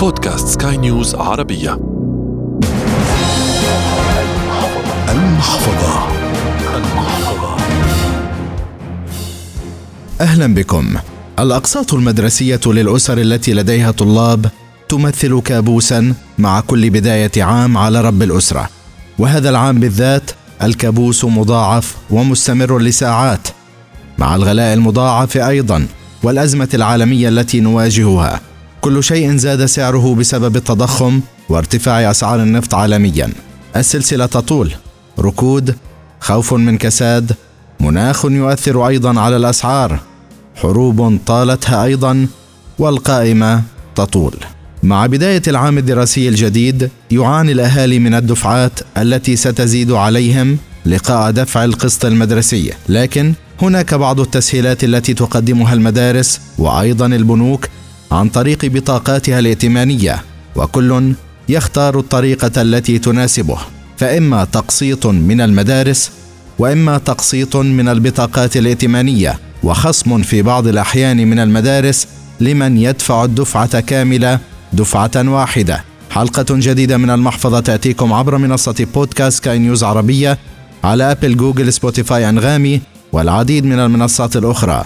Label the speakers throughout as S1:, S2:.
S1: بودكاست سكاي نيوز عربية. المحفظة. المحفظة
S2: أهلا بكم. الأقساط المدرسية للأسر التي لديها طلاب تمثل كابوسا مع كل بداية عام على رب الأسرة. وهذا العام بالذات الكابوس مضاعف ومستمر لساعات مع الغلاء المضاعف أيضا والأزمة العالمية التي نواجهها. كل شيء زاد سعره بسبب التضخم وارتفاع أسعار النفط عالميا. السلسلة تطول. ركود خوف من كساد مناخ يؤثر أيضا على الأسعار. حروب طالتها أيضا والقائمة تطول. مع بداية العام الدراسي الجديد يعاني الأهالي من الدفعات التي ستزيد عليهم لقاء دفع القسط المدرسي. لكن هناك بعض التسهيلات التي تقدمها المدارس وأيضا البنوك عن طريق بطاقاتها الائتمانية وكل يختار الطريقة التي تناسبه فإما تقسيط من المدارس وإما تقسيط من البطاقات الائتمانية وخصم في بعض الأحيان من المدارس لمن يدفع الدفعة كاملة دفعة واحدة. حلقة جديدة من المحفظة تأتيكم عبر منصة بودكاست كاي نيوز عربية على أبل جوجل سبوتيفاي أنغامي والعديد من المنصات الأخرى.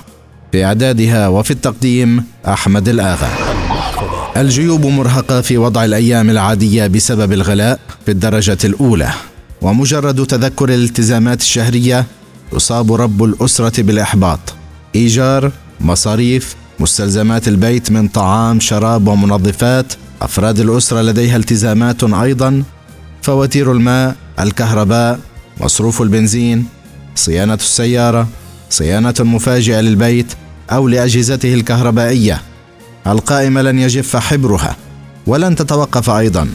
S2: في اعدادها وفي التقديم أحمد الآغا. الجيوب مرهقة في وضع الأيام العادية بسبب الغلاء في الدرجة الأولى ومجرد تذكر الالتزامات الشهرية يصاب رب الأسرة بالإحباط. إيجار مصاريف مستلزمات البيت من طعام شراب ومنظفات أفراد الأسرة لديها التزامات أيضا فواتير الماء الكهرباء مصروف البنزين صيانة السيارة صيانة مفاجئه للبيت أو لأجهزته الكهربائية. القائمة لن يجف حبرها ولن تتوقف أيضا.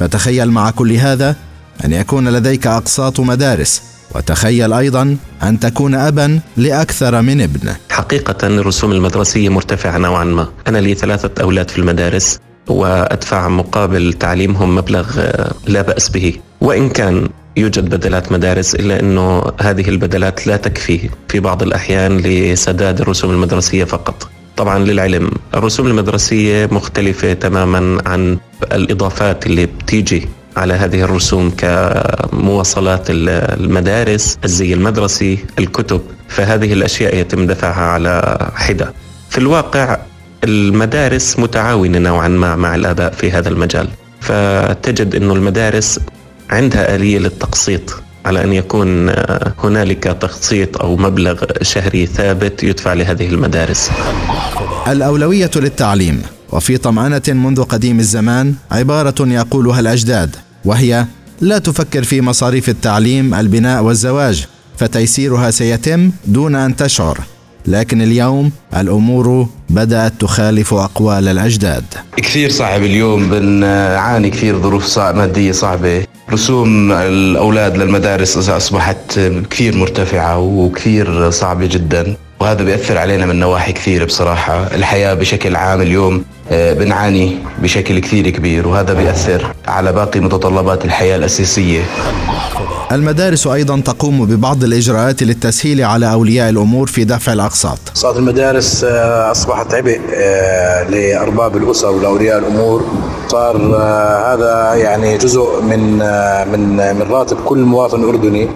S2: فتخيل مع كل هذا أن يكون لديك أقساط مدارس وتخيل أيضا أن تكون ابا لأكثر من ابن.
S3: حقيقة الرسوم المدرسيه مرتفعة نوعا ما. أنا لي ثلاثة أولاد في المدارس وأدفع مقابل تعليمهم مبلغ آه، لا بأس به. وإن كان يوجد بدلات مدارس إلا إنه هذه البدلات لا تكفي في بعض الأحيان لسداد الرسوم المدرسية فقط. طبعا للعلم الرسوم المدرسية مختلفة تماما عن الإضافات اللي بتيجي على هذه الرسوم كمواصلات المدارس، الزي المدرسي، الكتب، فهذه الأشياء يتم دفعها على حدة. في الواقع المدارس متعاونة نوعا ما مع الآباء في هذا المجال، فتجد إنه المدارس عندها آلية للتقسيط على أن يكون آه، هنالك تقسيط أو مبلغ شهري ثابت يدفع لهذه المدارس.
S2: الأولوية للتعليم وفي طمأنة منذ قديم الزمان عبارة يقولها الأجداد وهي لا تفكر في مصاريف التعليم البناء والزواج فتيسيرها سيتم دون أن تشعر. لكن اليوم الأمور بدأت تخالف أقوال الأجداد.
S4: كثير صعب اليوم بنعاني كثير ظروف مادية صعبة، رسوم الأولاد للمدارس أصبحت كثير مرتفعة وكثير صعبة جدا، وهذا بيأثر علينا من نواحي كثير بصراحة. الحياة بشكل عام اليوم آه، بنعاني بشكل كثير كبير. وهذا بيأثر على باقي متطلبات الحياة الأساسية.
S2: المدارس أيضا تقوم ببعض الإجراءات للتسهيل على أولياء الأمور في دفع الأقساط.
S5: صارت المدارس آه، أصبحت عبء آه، لأرباب الأسر ولأولياء الأمور. صار هذا يعني جزء من من من راتب كل مواطن أردني.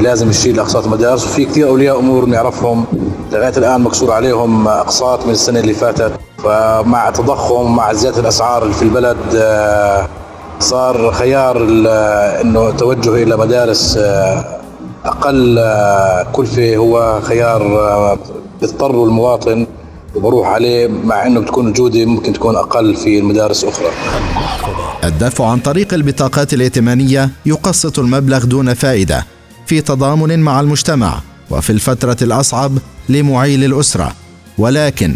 S5: لازم يشيل أقساط المدارس وفي كثير أولياء أمور نعرفهم. لغاية الآن مكسور عليهم أقساط من السنة اللي فاتت. فمع التضخم مع زيادة الأسعار في البلد آه، صار خيار إنه التوجه إلى مدارس آه، أقل آه، كلفة هو خيار بيضطر المواطن وبروح عليه مع إنه بتكون الجوده ممكن تكون أقل في المدارس أخرى.
S2: الدفع عن طريق البطاقات الائتمانية يقسط المبلغ دون فائدة في تضامن مع المجتمع وفي الفترة الأصعب لمعيل الأسرة ولكن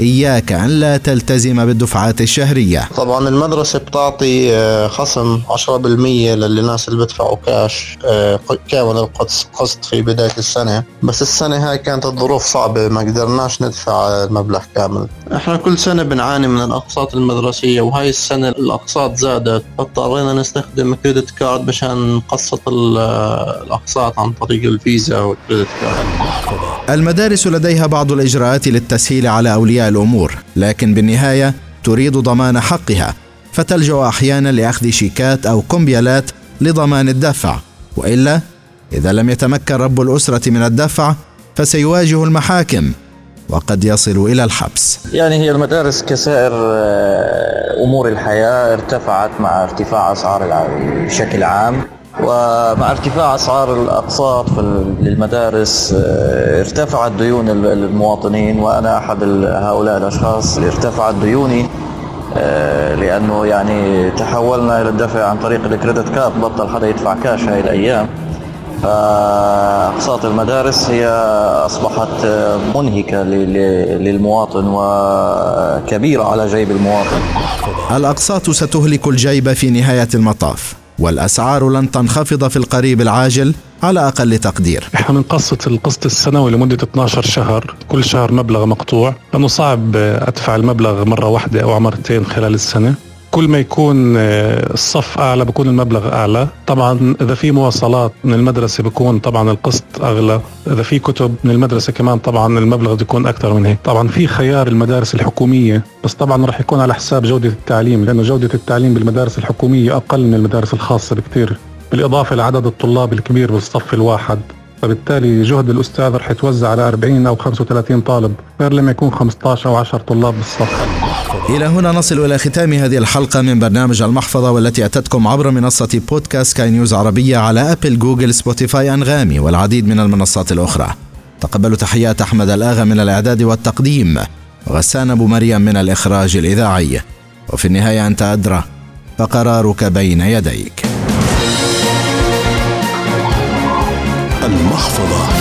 S2: إياك أن لا تلتزم بالدفعات الشهرية.
S6: طبعا المدرسة بتعطي آه، خصم 10% للناس اللي بدفعوا كاش آه، كامل القسط في بداية السنة. بس السنة هاي كانت الظروف صعبة ما قدرناش ندفع المبلغ كامل. إحنا كل سنة بنعاني من الأقساط المدرسية وهاي السنة الأقساط زادت. فاضطرينا نستخدم credit card مشان نقسط الأقساط عن طريق الفيزا وال credit card
S2: المدارس لديها بعض الإجراءات للتسهيل على أولياء الأمور لكن بالنهاية تريد ضمان حقها فتلجأ أحيانا لأخذ شيكات أو كومبيالات لضمان الدفع وإلا إذا لم يتمكن رب الأسرة من الدفع فسيواجه المحاكم وقد يصل إلى الحبس.
S7: يعني هي المدارس كسائر آه، أمور الحياة ارتفعت مع ارتفاع أسعار بشكل عام ومع ارتفاع أسعار الأقساط للمدارس آه، ارتفعت ديون المواطنين وأنا أحد هؤلاء الأشخاص ارتفعت ديوني آه، لأنه يعني تحولنا إلى الدفع عن طريق الكريدت كارد بطل حدا يدفع كاش هاي الأيام. فأقساط المدارس هي أصبحت منهكة للمواطن وكبيرة على جيب المواطن.
S2: الأقساط ستهلك الجيب في نهاية المطاف. والأسعار لن تنخفض في القريب العاجل على أقل تقدير.
S8: إحنا بنقسط القسط السنوي لمدة 12 شهر كل شهر مبلغ مقطوع. لأنه صعب أدفع المبلغ مرة واحدة أو مرتين خلال السنة. كل ما يكون آه، الصف أعلى بكون المبلغ أعلى. طبعا إذا في مواصلات من المدرسة بكون طبعا القسط أغلى. إذا في كتب من المدرسة كمان طبعا المبلغ بيكون أكثر من هيك. طبعا في خيار المدارس الحكومية بس طبعا راح يكون على حساب جودة التعليم لأنه جودة التعليم بالمدارس الحكومية أقل من المدارس الخاصة بكثير بالإضافة لعدد الطلاب الكبير بالصف الواحد. فبالتالي جهد الأستاذ رح يتوزع على 40 أو 35 طالب غير لما يكون 15 أو 10 طلاب بالصف.
S2: إلى هنا نصل إلى ختام هذه الحلقة من برنامج المحفظة والتي أتتكم عبر منصة بودكاست سكاي نيوز عربية على أبل جوجل سبوتيفاي أنغامي والعديد من المنصات الأخرى. تقبلوا تحيات أحمد الآغا من الإعداد والتقديم. غسان أبو مريم من الإخراج الإذاعي. وفي النهاية أنت أدرى فقرارك بين يديك.
S1: المحفظة.